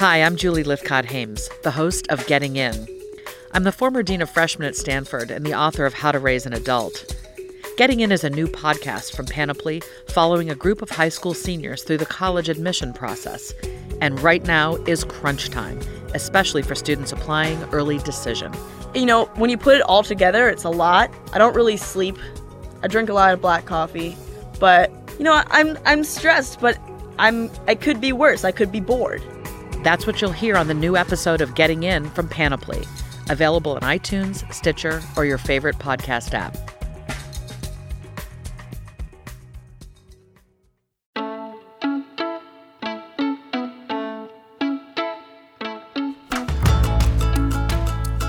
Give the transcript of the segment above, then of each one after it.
Hi, I'm Julie Lythcott-Haims, the host of Getting In. I'm the former dean of freshmen at Stanford and the author of How to Raise an Adult. Getting In is a new podcast from Panoply following a group of high school seniors through the college admission process. And right now is crunch time, especially for students applying early decision. You know, when you put it all together, it's a lot. I don't really sleep. I drink a lot of black coffee, but you know, I'm I'm stressed, but I'm I could be worse. I could be bored. That's what you'll hear on the new episode of Getting In from Panoply, available on iTunes, Stitcher, or your favorite podcast app.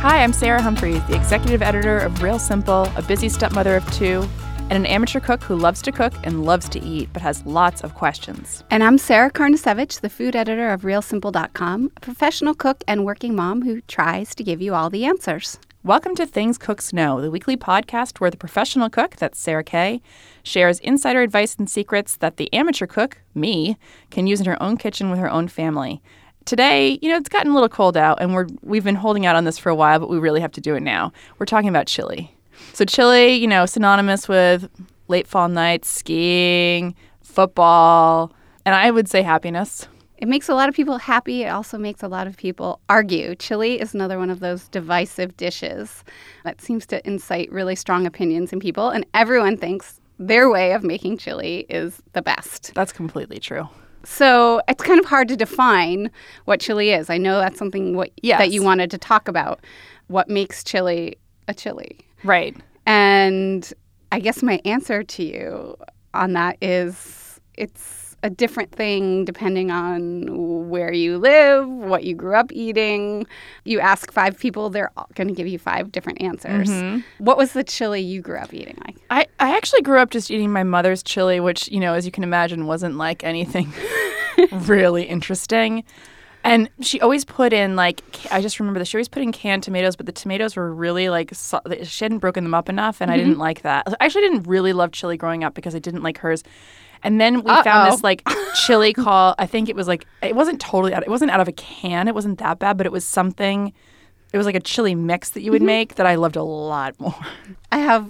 Hi, I'm Sarah Humphreys, the executive editor of Real Simple, a busy stepmother of two, and an amateur cook who loves to cook and loves to eat, but has lots of questions. And I'm Sarah Karnasiewicz, the food editor of RealSimple.com, a professional cook and working mom who tries to give you all the answers. Welcome to Things Cooks Know, the weekly podcast where the professional cook, that's Sarah Kay, shares insider advice and secrets that the amateur cook, me, can use in her own kitchen with her own family. Today, you know, it's gotten a little cold out and we're we've been holding out on this for a while, but we really have to do it now. We're talking about chili. So chili, you know, synonymous with late fall nights, skiing, football, and I would say happiness. It makes a lot of people happy. It also makes a lot of people argue. Chili is another one of those divisive dishes that seems to incite really strong opinions in people, and everyone thinks their way of making chili is the best. That's completely true. So it's kind of hard to define what chili is. I know that's something what, yes. that you wanted to talk about. What makes chili a chili? Right. And I guess my answer to you on that is it's a different thing depending on where you live, what you grew up eating. You ask five people, they're going to give you five different answers. Mm-hmm. What was the chili you grew up eating like? I, I actually grew up just eating my mother's chili, which, you know, as you can imagine, wasn't like anything really interesting. And she always put in like I just remember that she always put in canned tomatoes, but the tomatoes were really like so, she hadn't broken them up enough, and mm-hmm. I didn't mm-hmm. like that. I actually didn't really love chili growing up because I didn't like hers. And then we Uh-oh. found this like chili call. I think it was like it wasn't totally out. It wasn't out of a can. It wasn't that bad, but it was something. It was like a chili mix that you would mm-hmm. make that I loved a lot more. I have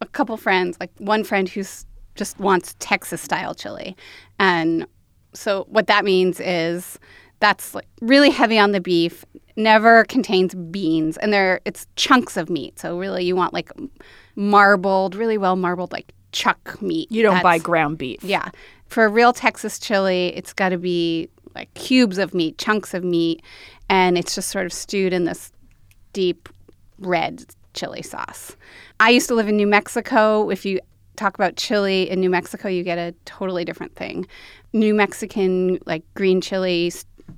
a couple friends, like one friend who's just wants Texas style chili, and so what that means is that's like really heavy on the beef, never contains beans, and there it's chunks of meat. So really, you want like marbled, really well marbled, like chuck meat. You don't buy ground beef. Yeah, for a real Texas chili, it's got to be like cubes of meat, chunks of meat, and it's just sort of stewed in this deep red chili sauce. I used to live in New Mexico. If you talk about chili in New Mexico, you get a totally different thing. New Mexican like green chili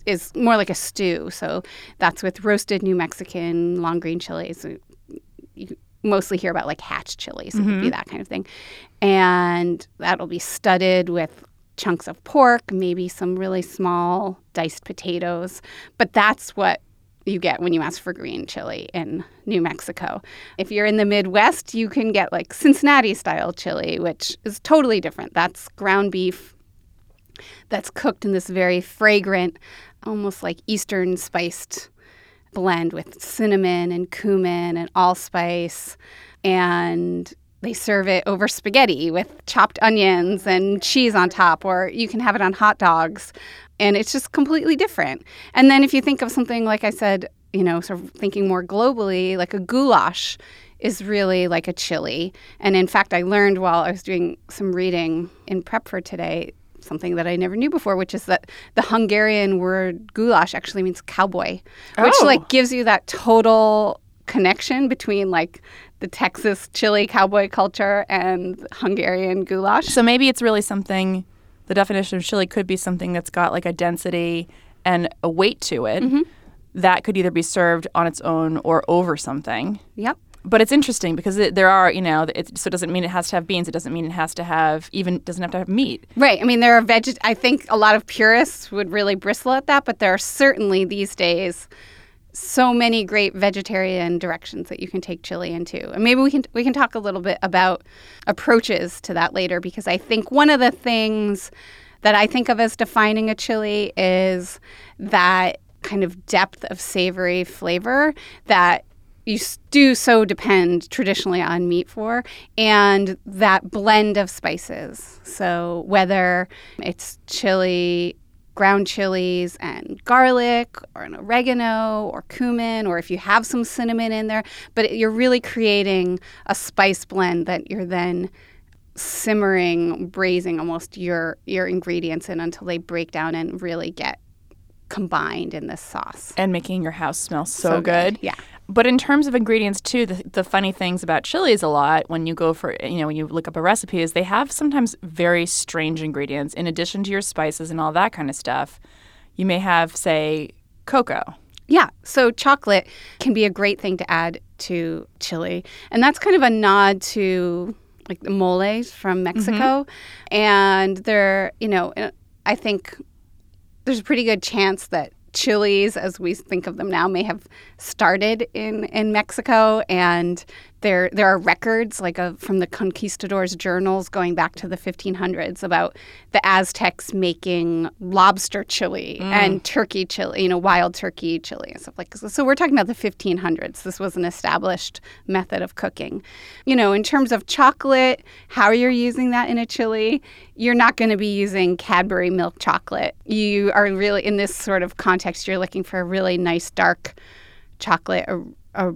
is more like a stew. So that's with roasted New Mexican long green chilies. You mostly hear about like hatch chilies. Mm-hmm. It would be that kind of thing. And that'll be studded with chunks of pork, maybe some really small diced potatoes. But that's what you get when you ask for green chili in New Mexico. If you're in the Midwest, you can get like Cincinnati style chili, which is totally different. That's ground beef that's cooked in this very fragrant, almost like Eastern spiced blend with cinnamon and cumin and allspice. And they serve it over spaghetti with chopped onions and cheese on top, or you can have it on hot dogs. And it's just completely different. And then if you think of something, like I said, you know, sort of thinking more globally, like a goulash is really like a chili. And in fact, I learned while I was doing some reading in prep for today something that I never knew before, which is that the Hungarian word goulash actually means cowboy, which oh. like gives you that total connection between like the Texas chili cowboy culture and Hungarian goulash. So maybe it's really something the definition of chili could be something that's got like a density and a weight to it. Mm-hmm. That could either be served on its own or over something. Yep but it's interesting because it, there are, you know, it, so it doesn't mean it has to have beans. It doesn't mean it has to have even doesn't have to have meat. Right. I mean, there are veg. I think a lot of purists would really bristle at that, but there are certainly these days so many great vegetarian directions that you can take chili into. And maybe we can we can talk a little bit about approaches to that later because I think one of the things that I think of as defining a chili is that kind of depth of savory flavor that you do so depend traditionally on meat for, and that blend of spices. So whether it's chili, ground chilies, and garlic, or an oregano, or cumin, or if you have some cinnamon in there, but you're really creating a spice blend that you're then simmering, braising almost your your ingredients in until they break down and really get combined in this sauce. and making your house smell so, good. Yeah. But in terms of ingredients too, the, the funny things about chilies a lot when you go for you know when you look up a recipe is they have sometimes very strange ingredients in addition to your spices and all that kind of stuff. You may have say cocoa. Yeah, so chocolate can be a great thing to add to chili. And that's kind of a nod to like the moles from Mexico. And they're, you know, uh, I think there's a pretty good chance that chilies, as we think of them now, may have started in, in Mexico. And there there are records like of, from the conquistadors' journals going back to the 1500s about the Aztecs making lobster chili mm. and turkey chili, you know, wild turkey chili and stuff like this. So we're talking about the 1500s. This was an established method of cooking. You know, in terms of chocolate, how you're using that in a chili, you're not going to be using Cadbury milk chocolate. You are really in this sort of context. You're looking for a really nice dark chocolate, a, a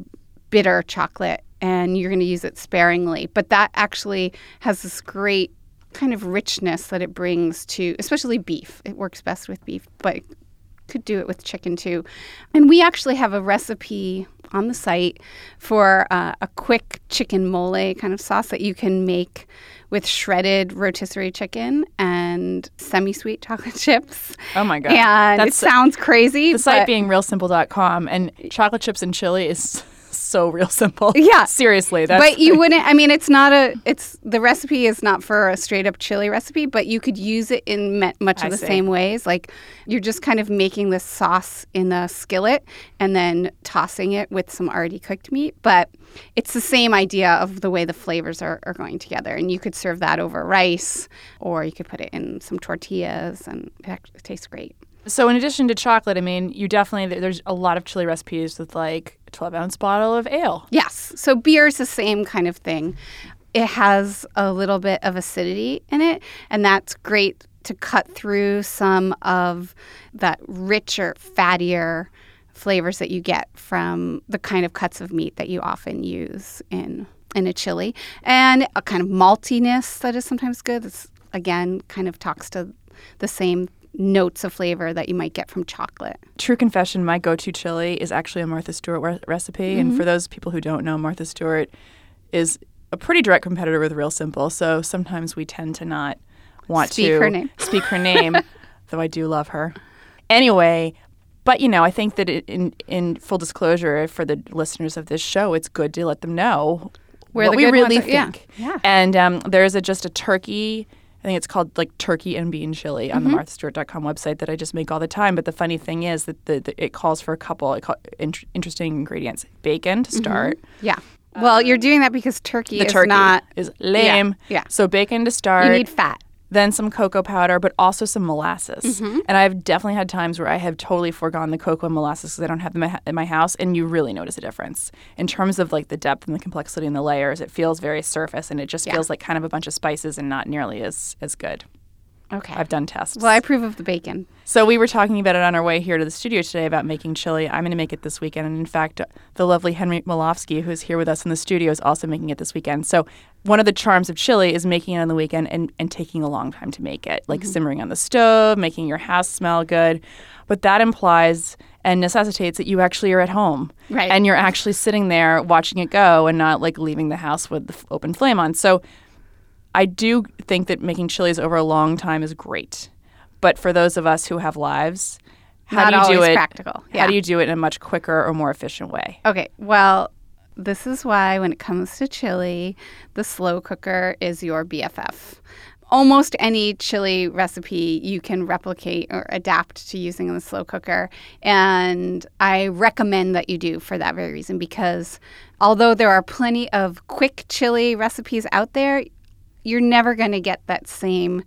bitter chocolate, and you're going to use it sparingly. But that actually has this great kind of richness that it brings to, especially beef. It works best with beef, but could do it with chicken too. And we actually have a recipe on the site for uh, a quick chicken mole kind of sauce that you can make with shredded rotisserie chicken and semi-sweet chocolate chips. Oh my god. And it sounds crazy. the site being realsimple.com and chocolate chips and chili is so real simple. Yeah. Seriously, that's but you wouldn't i mean it's not a it's the recipe is not for a straight up chili recipe but you could use it in me- much of I the see. same ways like you're just kind of making this sauce in the skillet and then tossing it with some already cooked meat but it's the same idea of the way the flavors are, are going together and you could serve that over rice or you could put it in some tortillas and it, it tastes great So in addition to chocolate, I mean, you definitely there's a lot of chili recipes with like a 12 ounce bottle of ale. Yes. So beer is the same kind of thing. It has a little bit of acidity in it, and that's great to cut through some of that richer, fattier flavors that you get from the kind of cuts of meat that you often use in in a chili, and a kind of maltiness that is sometimes good. This again kind of talks to the same notes of flavor that you might get from chocolate. True confession, my go-to chili is actually a Martha Stewart re- recipe, Mm-hmm. and for those people who don't know, Martha Stewart is a pretty direct competitor with Real Simple. So sometimes we tend to not want Speak to her name. speak her name, though I do love her. Anyway, but you know, I think that it, in in full disclosure for the listeners of this show, it's good to let them know Where what the we really are- yeah. think. Yeah. And um, there's a just a turkey. I think it's called like turkey and bean chili on Mm-hmm. the MarthaStewart.com website that I just make all the time. But the funny thing is that the, the, it calls for a couple it call, int- interesting ingredients: bacon to start. Yeah. Well, you're doing that because turkey The is turkey not is lame. yeah. So bacon to start. You need fat. Then some cocoa powder, but also some molasses. Mm-hmm. And I've definitely had times where I have totally foregone the cocoa and molasses because I don't have them in my- in my house, and you really notice a difference in terms of like the depth and the complexity and the layers. It feels very surface, and it just Yeah. feels like kind of a bunch of spices and not nearly as as good. Okay. I've done tests. well, I approve of the bacon. So we were talking about it on our way here to the studio today about making chili. I'm going to make it this weekend, and in fact, the lovely Henry Malofsky, who's here with us in the studio, is also making it this weekend. So one of the charms of chili is making it on the weekend and, and taking a long time to make it, like mm-hmm. simmering on the stove, making your house smell good. But that implies and necessitates that you actually are at home, Right. And you're actually sitting there watching it go, and not like leaving the house with the f- open flame on. So I do think that making chilies over a long time is great. But for those of us who have lives, how Not do you do it? practical. How do you do it in a much quicker or more efficient way? Okay. Well, this is why when it comes to chili, the slow cooker is your BFF. Almost any chili recipe you can replicate or adapt to using in the slow cooker. And I recommend that you do for that very reason because although there are plenty of quick chili recipes out there, you're never going to get that same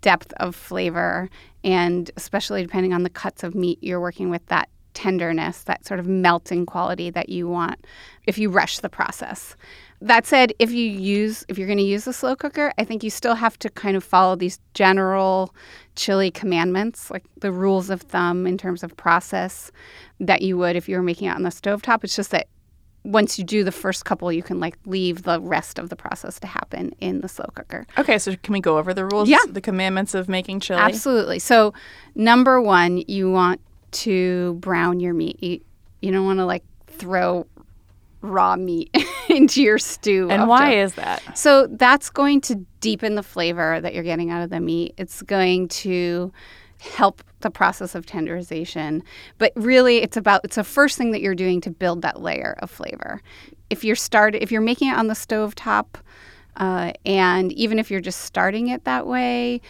depth of flavor, and especially depending on the cuts of meat you're working with, that tenderness, that sort of melting quality that you want if you rush the process. That said, if you use if you're going to use a slow cooker, I think you still have to kind of follow these general chili commandments, like the rules of thumb in terms of process that you would if you were making it on the stovetop. It's just that once you do the first couple, you can like leave the rest of the process to happen in the slow cooker. Okay, so can we go over the rules? Yeah. The commandments of making chili? Absolutely. So, number one, you want to brown your meat. You, you don't want to like throw raw meat into your stew. And why is that? So that's going to deepen the flavor that you're getting out of the meat. It's going to help the process of tenderization. But really it's about it's the first thing that you're doing to build that layer of flavor. If you're start if you're making it on the stove top, uh, and even if you're just starting it that way,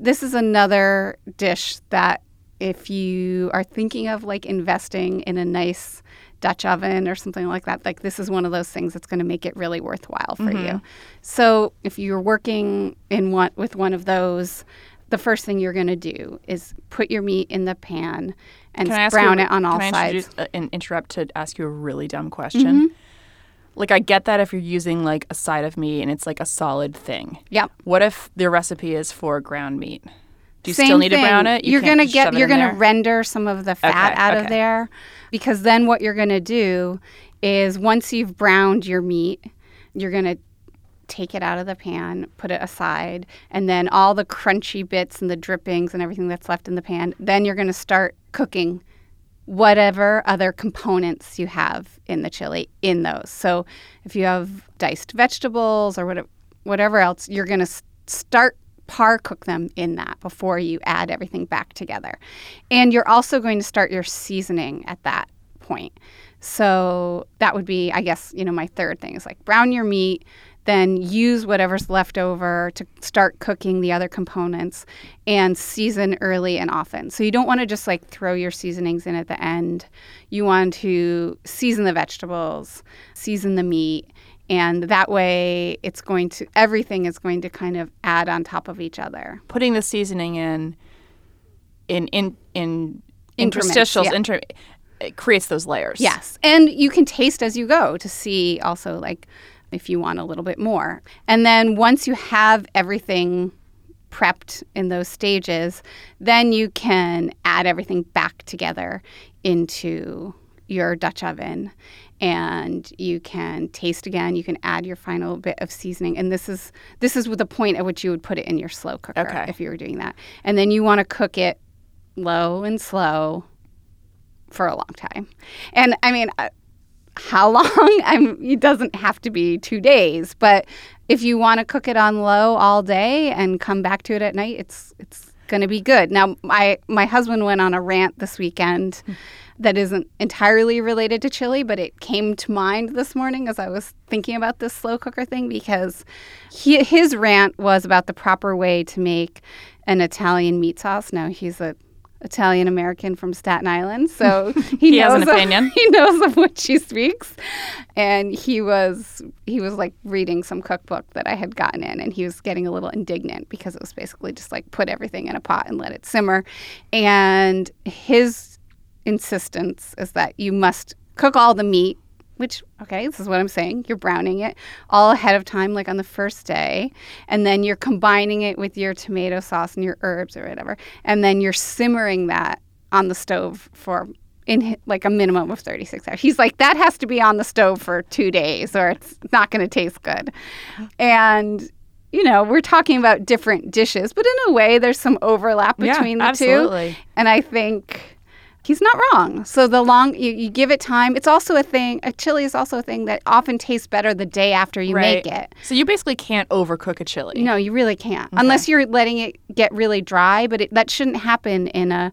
this is another dish that if you are thinking of like investing in a nice Dutch oven or something like that, like this is one of those things that's going to make it really worthwhile for you. So if you're working in one with one of those, the first thing you're going to do is put your meat in the pan and brown you, it on all can I sides. uh, and interrupt to ask you a really dumb question? Mm-hmm. Like, I get that if you're using like a side of meat and it's like a solid thing. Yep. What if the recipe is for ground meat? Do you Same still need to brown it? You you're gonna get you're gonna there? render some of the fat Okay, out okay. of there because then what you're gonna do is once you've browned your meat, you're gonna take it out of the pan, put it aside, and then all the crunchy bits and the drippings and everything that's left in the pan, then you're gonna start cooking whatever other components you have in the chili in those. So if you have diced vegetables or whatever, whatever else, you're going to start par cook them in that before you add everything back together. And you're also going to start your seasoning at that point. So that would be, I guess, you know, my third thing is like brown your meat, then use whatever's left over to start cooking the other components and season early and often. So you don't want to just like throw your seasonings in at the end. You want to season the vegetables, season the meat, and that way it's going to everything is going to kind of add on top of each other. Putting the seasoning in, in in in interstitials, yeah. inter, it creates those layers. Yes. And you can taste as you go to see also like if you want a little bit more. And then once you have everything prepped in those stages, then you can add everything back together into your Dutch oven and you can taste again you can add your final bit of seasoning and this is this is with the point at which you would put it in your slow cooker Okay. if you were doing that and then you want to cook it low and slow for a long time. And I mean, how long? I'm, it doesn't have to be two days, but if you want to cook it on low all day and come back to it at night, it's it's going to be good. Now, my my husband went on a rant this weekend that isn't entirely related to chili, but it came to mind this morning as I was thinking about this slow cooker thing because he, his rant was about the proper way to make an Italian meat sauce. Now, he's a Italian American from Staten Island, so he, He has knows an of- opinion. he knows of what she speaks, and he was he was like reading some cookbook that I had gotten in, and he was getting a little indignant because it was basically just like put everything in a pot and let it simmer, and his insistence is that you must cook all the meat. Which, okay, this is what I'm saying. You're browning it all ahead of time, like on the first day. And then you're combining it with your tomato sauce and your herbs or whatever. And then you're simmering that on the stove for in like a minimum of 36 hours. He's like, that has to be on the stove for two days or it's not going to taste good. And, you know, we're talking about different dishes, but in a way, there's some overlap Yeah, between the absolutely. two. And I think he's not wrong. So the long you, you give it time. It's also a thing. A chili is also a thing that often tastes better the day after you make it. So you basically can't overcook a chili. No, you really can't, unless you're letting it get really dry. But it, that shouldn't happen in a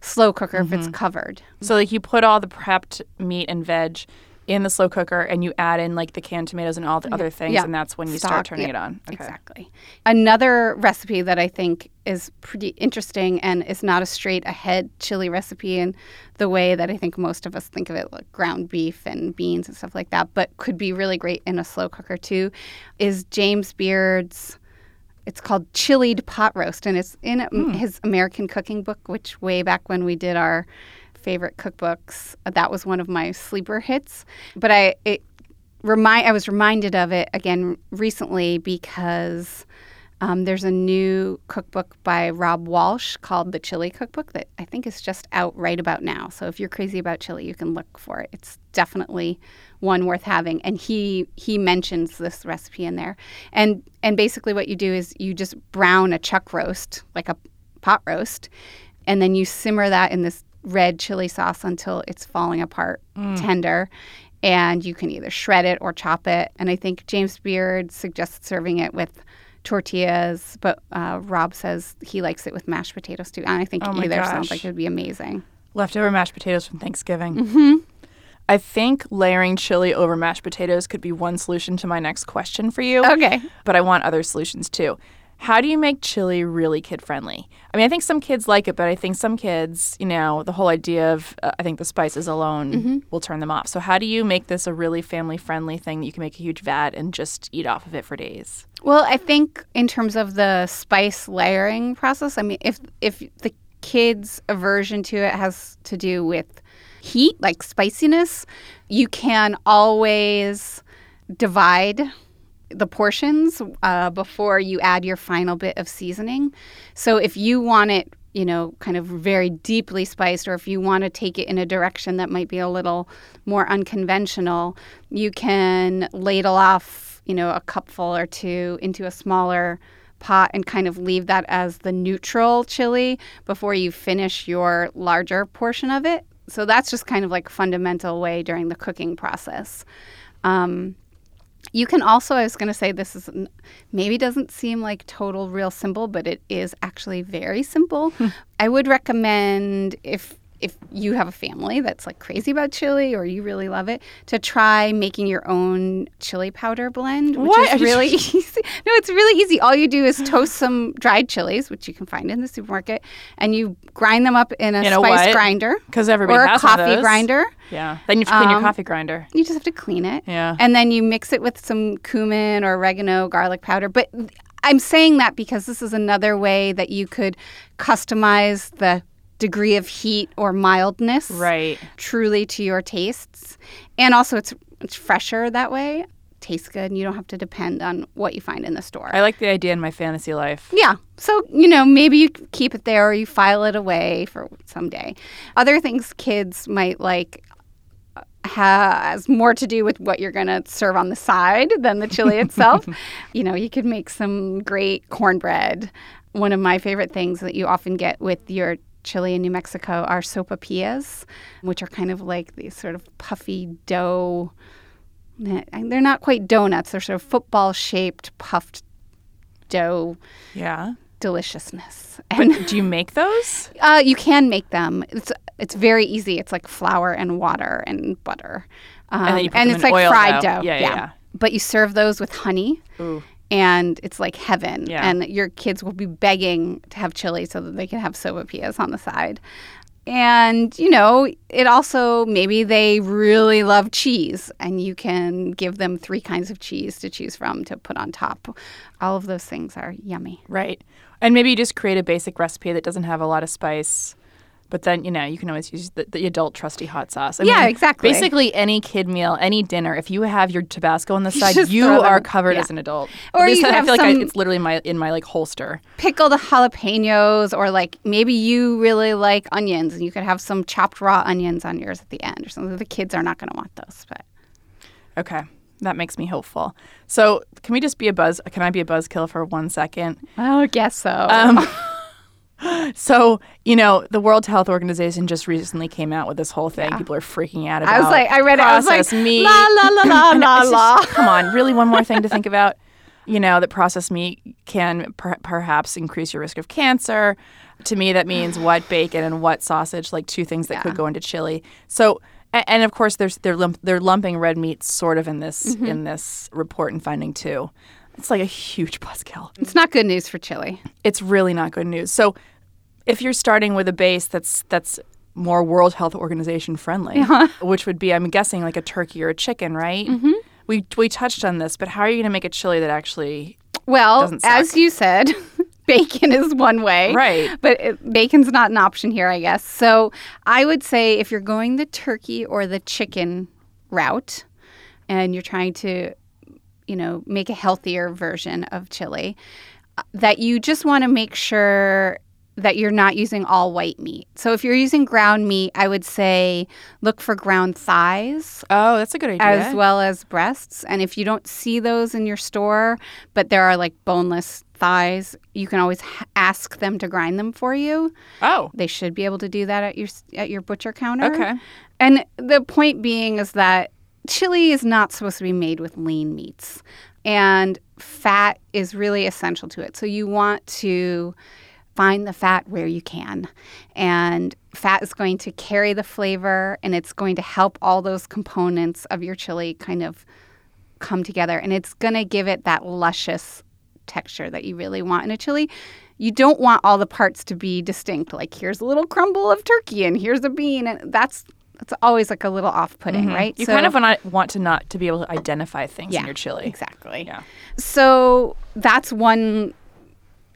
slow cooker if it's mm-hmm. covered. So like you put all the prepped meat and veg in the slow cooker and you add in like the canned tomatoes and all the other things Yeah. and that's when you Stock, start turning yeah, it on. Okay. Exactly. Another recipe that I think is pretty interesting and is not a straight ahead chili recipe in the way that I think most of us think of it, like ground beef and beans and stuff like that, but could be really great in a slow cooker too, is James Beard's it's called chilied pot roast, and it's in um, his American cooking book, which way back when we did our favorite cookbooks, that was one of my sleeper hits. But I it remind I was reminded of it again recently because um, there's a new cookbook by Robb Walsh called The Chili Cookbook that I think is just out right about now. So if you're crazy about chili, you can look for it. It's definitely one worth having. And he he mentions this recipe in there. And and basically what you do is you just brown a chuck roast, like a pot roast, and then you simmer that in this red chili sauce until it's falling apart tender. And you can either shred it or chop it. And I think James Beard suggests serving it with tortillas, but uh, Robb says he likes it with mashed potatoes too. And I think Oh either gosh. sounds like it would be amazing. Leftover mashed potatoes from Thanksgiving. Mm-hmm. I think layering chili over mashed potatoes could be one solution to my next question for you. Okay. But I want other solutions too. How do you make chili really kid friendly? I mean, I think some kids like it, but I think some kids, you know, the whole idea of uh, I think the spices alone Mm-hmm. will turn them off. So how do you make this a really family friendly thing that you can make a huge vat and just eat off of it for days? Well, I think in terms of the spice layering process, I mean, if if the kids' aversion to it has to do with heat, like spiciness, you can always divide the portions uh, before you add your final bit of seasoning. So if you want it, you know, kind of very deeply spiced, or if you want to take it in a direction that might be a little more unconventional, you can ladle off, you know, a cupful or two into a smaller pot and kind of leave that as the neutral chili before you finish your larger portion of it. So that's just kind of like fundamental way during the cooking process. Um, you can also, I was going to say, this is maybe doesn't seem like total real simple, but it is actually very simple. Hmm. I would recommend if if you have a family that's like crazy about chili or you really love it, to try making your own chili powder blend, which What? is really easy. No, it's really easy. All you do is toast some dried chilies, which you can find in the supermarket, and you grind them up in a In a spice what? grinder Because everybody or a has coffee those. grinder. Yeah. Then you have to clean your Um, coffee grinder. You just have to clean it. Yeah. And then you mix it with some cumin or oregano, garlic powder. But I'm saying that because this is another way that you could customize the degree of heat or mildness Right. truly to your tastes. And also it's it's fresher that way. Tastes good and you don't have to depend on what you find in the store. I like the idea in my fantasy life. Yeah. So, you know, maybe you keep it there or you file it away for someday. Other things kids might like uh, has more to do with what you're going to serve on the side than the chili itself. you know, you could make some great cornbread. One of my favorite things that you often get with your chili and New Mexico are sopapillas, which are kind of like these sort of puffy dough. They're not quite donuts, they're sort of football shaped puffed dough Yeah. deliciousness. And But do you make those? uh, you can make them. It's it's very easy. It's like flour and water and butter, um, put them it's like fried dough. dough. Yeah, yeah, yeah. But you serve those with honey, Ooh. And it's like heaven. Yeah. And your kids will be begging to have chili so that they can have sopapillas on the side. And you know, it also maybe they really love cheese, and you can give them three kinds of cheese to choose from to put on top. All of those things are yummy. Right. And maybe you just create a basic recipe that doesn't have a lot of spice. But then, you know, you can always use the, the adult trusty hot sauce. I Yeah, mean, exactly. Basically, any kid meal, any dinner, if you have your Tabasco on the side, just you are covered yeah. as an adult. Or you I have feel like I, it's literally my in my like holster. pickled jalapenos or like maybe you really like onions and you could have some chopped raw onions on yours at the end or something. The kids are not going to want those, but Okay. That makes me hopeful. So, can we just be a buzz? Can I be a buzzkill for one second? I guess so. Um, so, you know, the World Health Organization just recently came out with this whole thing. People are freaking out about I was like, I read it. I was like, processed meat. la la la la la la. just- Come on, really, one more thing to think about. You know, that processed meat can per- perhaps increase your risk of cancer. To me, that means what bacon and what sausage, like two things that Yeah. could go into chili. So, a- and of course, there's they're lump, they're lumping red meat sort of in this Mm-hmm. in this report and finding too. It's like a huge buzzkill It's not good news for chili. it's really not good news. So if you're starting with a base that's that's more World Health Organization friendly, which would be I'm guessing like a turkey or a chicken, right? Mm-hmm. We we touched on this, but how are you going to make a chili that actually Well, as you said, bacon is one way. Right. But it, bacon's not an option here, I guess. So I would say if you're going the turkey or the chicken route and you're trying to, you know, make a healthier version of chili, uh, that you just want to make sure that you're not using all white meat. So if you're using ground meat, I would say look for ground thighs Oh, that's a good idea. as well as breasts. And if you don't see those in your store, but there are like boneless thighs, you can always ask them to grind them for you. Oh, They should be able to do that at your at your butcher counter. okay. And the point being is that chili is not supposed to be made with lean meats. And fat is really essential to it. So you want to find the fat where you can. And fat is going to carry the flavor and it's going to help all those components of your chili kind of come together. And it's going to give it that luscious texture that you really want in a chili. You don't want all the parts to be distinct. Like here's a little crumble of turkey and here's a bean, and that's that's always like a little off-putting, right? You So- kind of want, want to not to be able to identify things Yeah, in your chili. exactly. Yeah. So that's one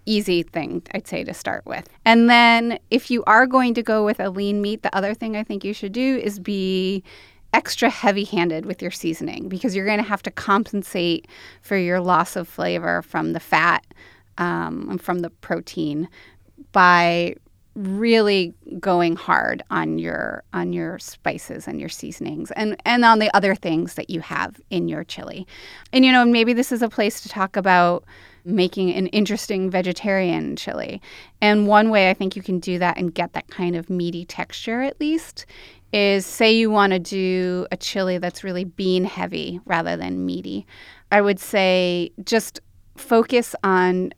easy thing I'd say to start with. And then if you are going to go with a lean meat, the other thing I think you should do is be extra heavy handed with your seasoning because you're going to have to compensate for your loss of flavor from the fat um, and from the protein by really going hard on your on your spices and your seasonings and and on the other things that you have in your chili. And you know, maybe this is a place to talk about making an interesting vegetarian chili. And one way I think you can do that and get that kind of meaty texture at least is say you want to do a chili that's really bean heavy rather than meaty. I would say just focus on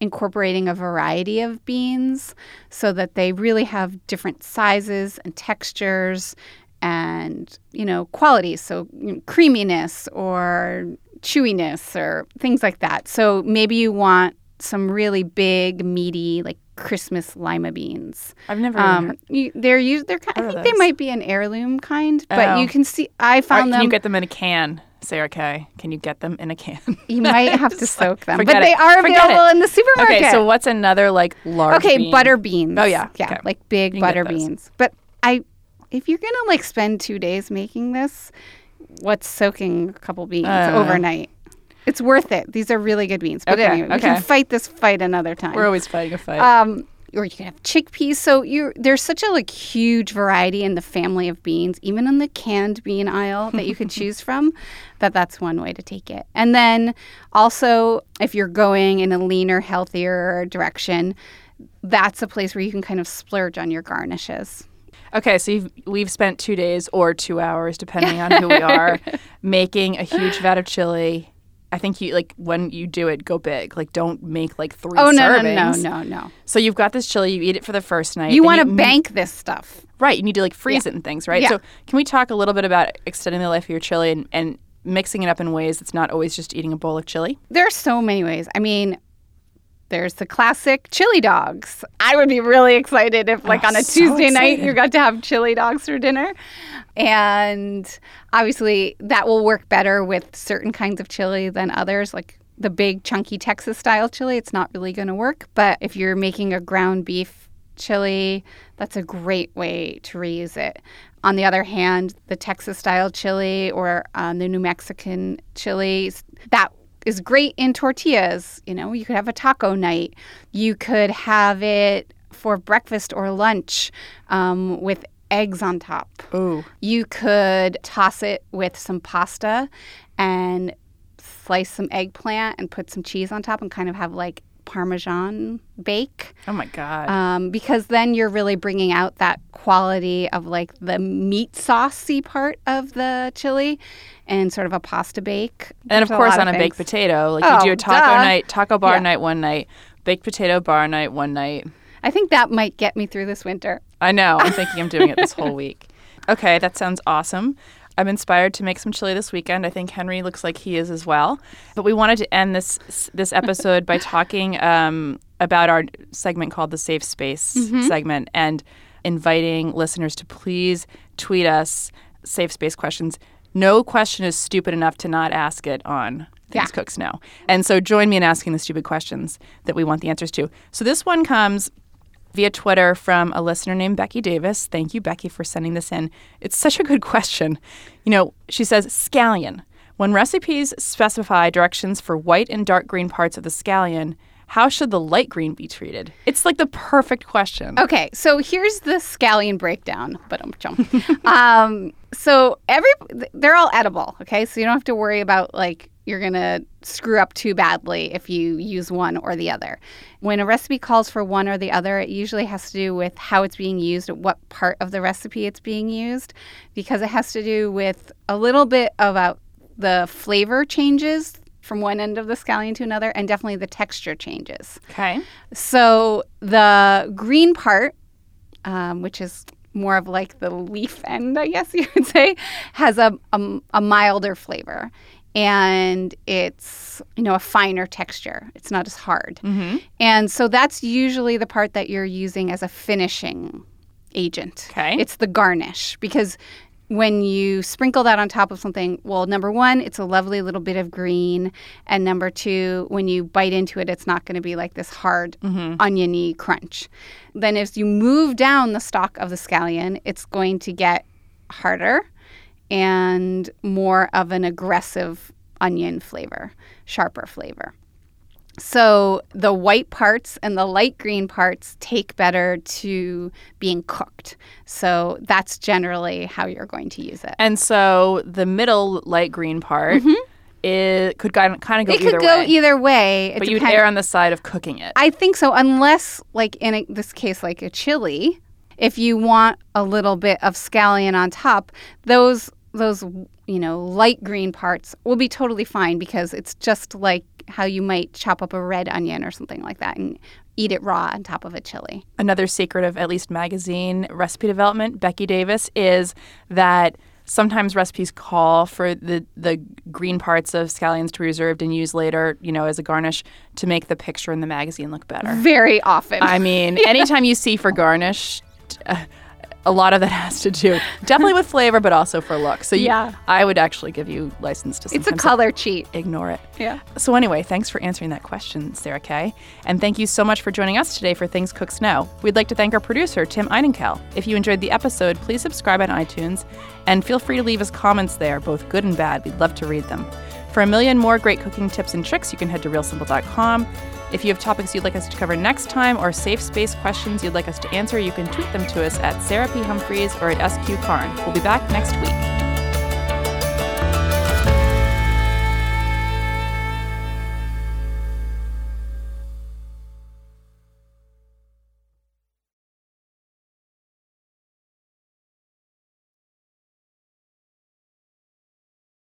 incorporating a variety of beans so that they really have different sizes and textures and you know qualities so you know, creaminess or chewiness or things like that so maybe you want some really big meaty like christmas lima beans I've never um, heard. you, they're used they're kind, i think they might be an heirloom kind but Oh. you can see i found can them you get them in a can, Sarah Kay? Can you get them in a can? you might have to soak them but they it. are Forget available it. in the supermarket okay, so what's another like large? okay bean? butter beans Oh, yeah. yeah Okay. like big You can get butter beans but i if you're gonna like spend two days making this what's soaking a couple beans Uh. overnight it's worth it these are really good beans but Okay, anyway we can fight this fight another time We're always fighting a fight. um, or you can have chickpeas. So you there's such a like huge variety in the family of beans, even in the canned bean aisle that you could choose from. That that's one way to take it. And then also, if you're going in a leaner, healthier direction, that's a place where you can kind of splurge on your garnishes. Okay, so you've, we've spent two days or two hours, depending on who we are, making a huge vat of chili. I think you like when you do it, go big. Like, don't make like three Oh no, no, servings. no, no, no! So you've got this chili. You eat it for the first night. You want to bank this stuff. right? You need to like freeze it and things, right? Yeah. So can we talk a little bit about extending the life of your chili and, and mixing it up in ways that's not always just eating a bowl of chili? There are so many ways. I mean, there's the classic chili dogs. I would be really excited if, like, Oh, on a so Tuesday night, you got to have chili dogs for dinner. And obviously, that will work better with certain kinds of chili than others. Like the big, chunky Texas style chili, it's not really going to work. But if you're making a ground beef chili, that's a great way to reuse it. On the other hand, the Texas style chili or um, the New Mexican chilies, that is great in tortillas. You know, you could have a taco night. You could have it for breakfast or lunch um, with eggs on top. Ooh. You could toss it with some pasta and slice some eggplant and put some cheese on top and kind of have like Parmesan bake. Oh my god. Um, because then you're really bringing out that quality of like the meat saucy part of the chili and sort of a pasta bake. and of There's course, lot on a baked potato, like Oh, you do a taco duh. night, taco bar Yeah. night one night, baked potato bar night one night. I think that might get me through this winter. I know. I'm thinking I'm doing it this whole week. Okay, that sounds awesome. I'm inspired to make some chili this weekend. I think Henry looks like he is as well. But we wanted to end this this episode by talking um, about our segment called the Safe Space segment and inviting listeners to please tweet us safe space questions. No question is stupid enough to not ask it on things Yeah. cooks know. And so join me in asking the stupid questions that we want the answers to. So this one comes via Twitter from a listener named Becky Davis. Thank you, Becky, for sending this in. It's such a good question. You know, she says, scallion. When recipes specify directions for white and dark green parts of the scallion, how should the light green be treated? It's like the perfect question. Okay, so here's the scallion breakdown. But um, so every they're all edible. Okay, so you don't have to worry about like you're gonna screw up too badly if you use one or the other. When a recipe calls for one or the other, it usually has to do with how it's being used, what part of the recipe it's being used, because it has to do with a little bit about the flavor changes from one end of the scallion to another, and definitely the texture changes. Okay. So the green part, um, which is more of like the leaf end, I guess you would say, has a, a, a milder flavor. And it's, you know, a finer texture. It's not as hard. Mm-hmm. And so that's usually the part that you're using as a finishing agent. Okay. It's the garnish because when you sprinkle that on top of something, well, number one, it's a lovely little bit of green. And number two, when you bite into it, it's not going to be like this hard, oniony crunch. Then as you move down the stalk of the scallion, it's going to get harder and more of an aggressive onion flavor, sharper flavor. So the white parts and the light green parts take better to being cooked. So that's generally how you're going to use it. And so the middle light green part it could kind of, go Mm-hmm. it either could go way. either way. It but you'd err on the side of cooking it. I think so, unless, like in a, this case, like a chili, if you want a little bit of scallion on top, those those you know light green parts will be totally fine because it's just like how you might chop up a red onion or something like that and eat it raw on top of a chili. Another secret of at least magazine recipe development, Becky Davis, is that sometimes recipes call for the the green parts of scallions to be reserved and used later, you know, as a garnish to make the picture in the magazine look better. Very often. I mean, anytime you see for garnish, uh, a lot of that has to do definitely with flavor, but also for look. So you- Yeah. I would actually give you license to. it's a color cheat. Ignore it. Yeah. So anyway, thanks for answering that question, Sarah Kay. And thank you so much for joining us today for Things Cooks Know. We'd like to thank our producer, Tim Einenkel. If you enjoyed the episode, please subscribe on iTunes and feel free to leave us comments there, both good and bad. We'd love to read them. For a million more great cooking tips and tricks, you can head to realsimple.com. If you have topics you'd like us to cover next time or safe space questions you'd like us to answer, you can tweet them to us at Sarah P. Humphreys or at SQ Karn. We'll be back next week.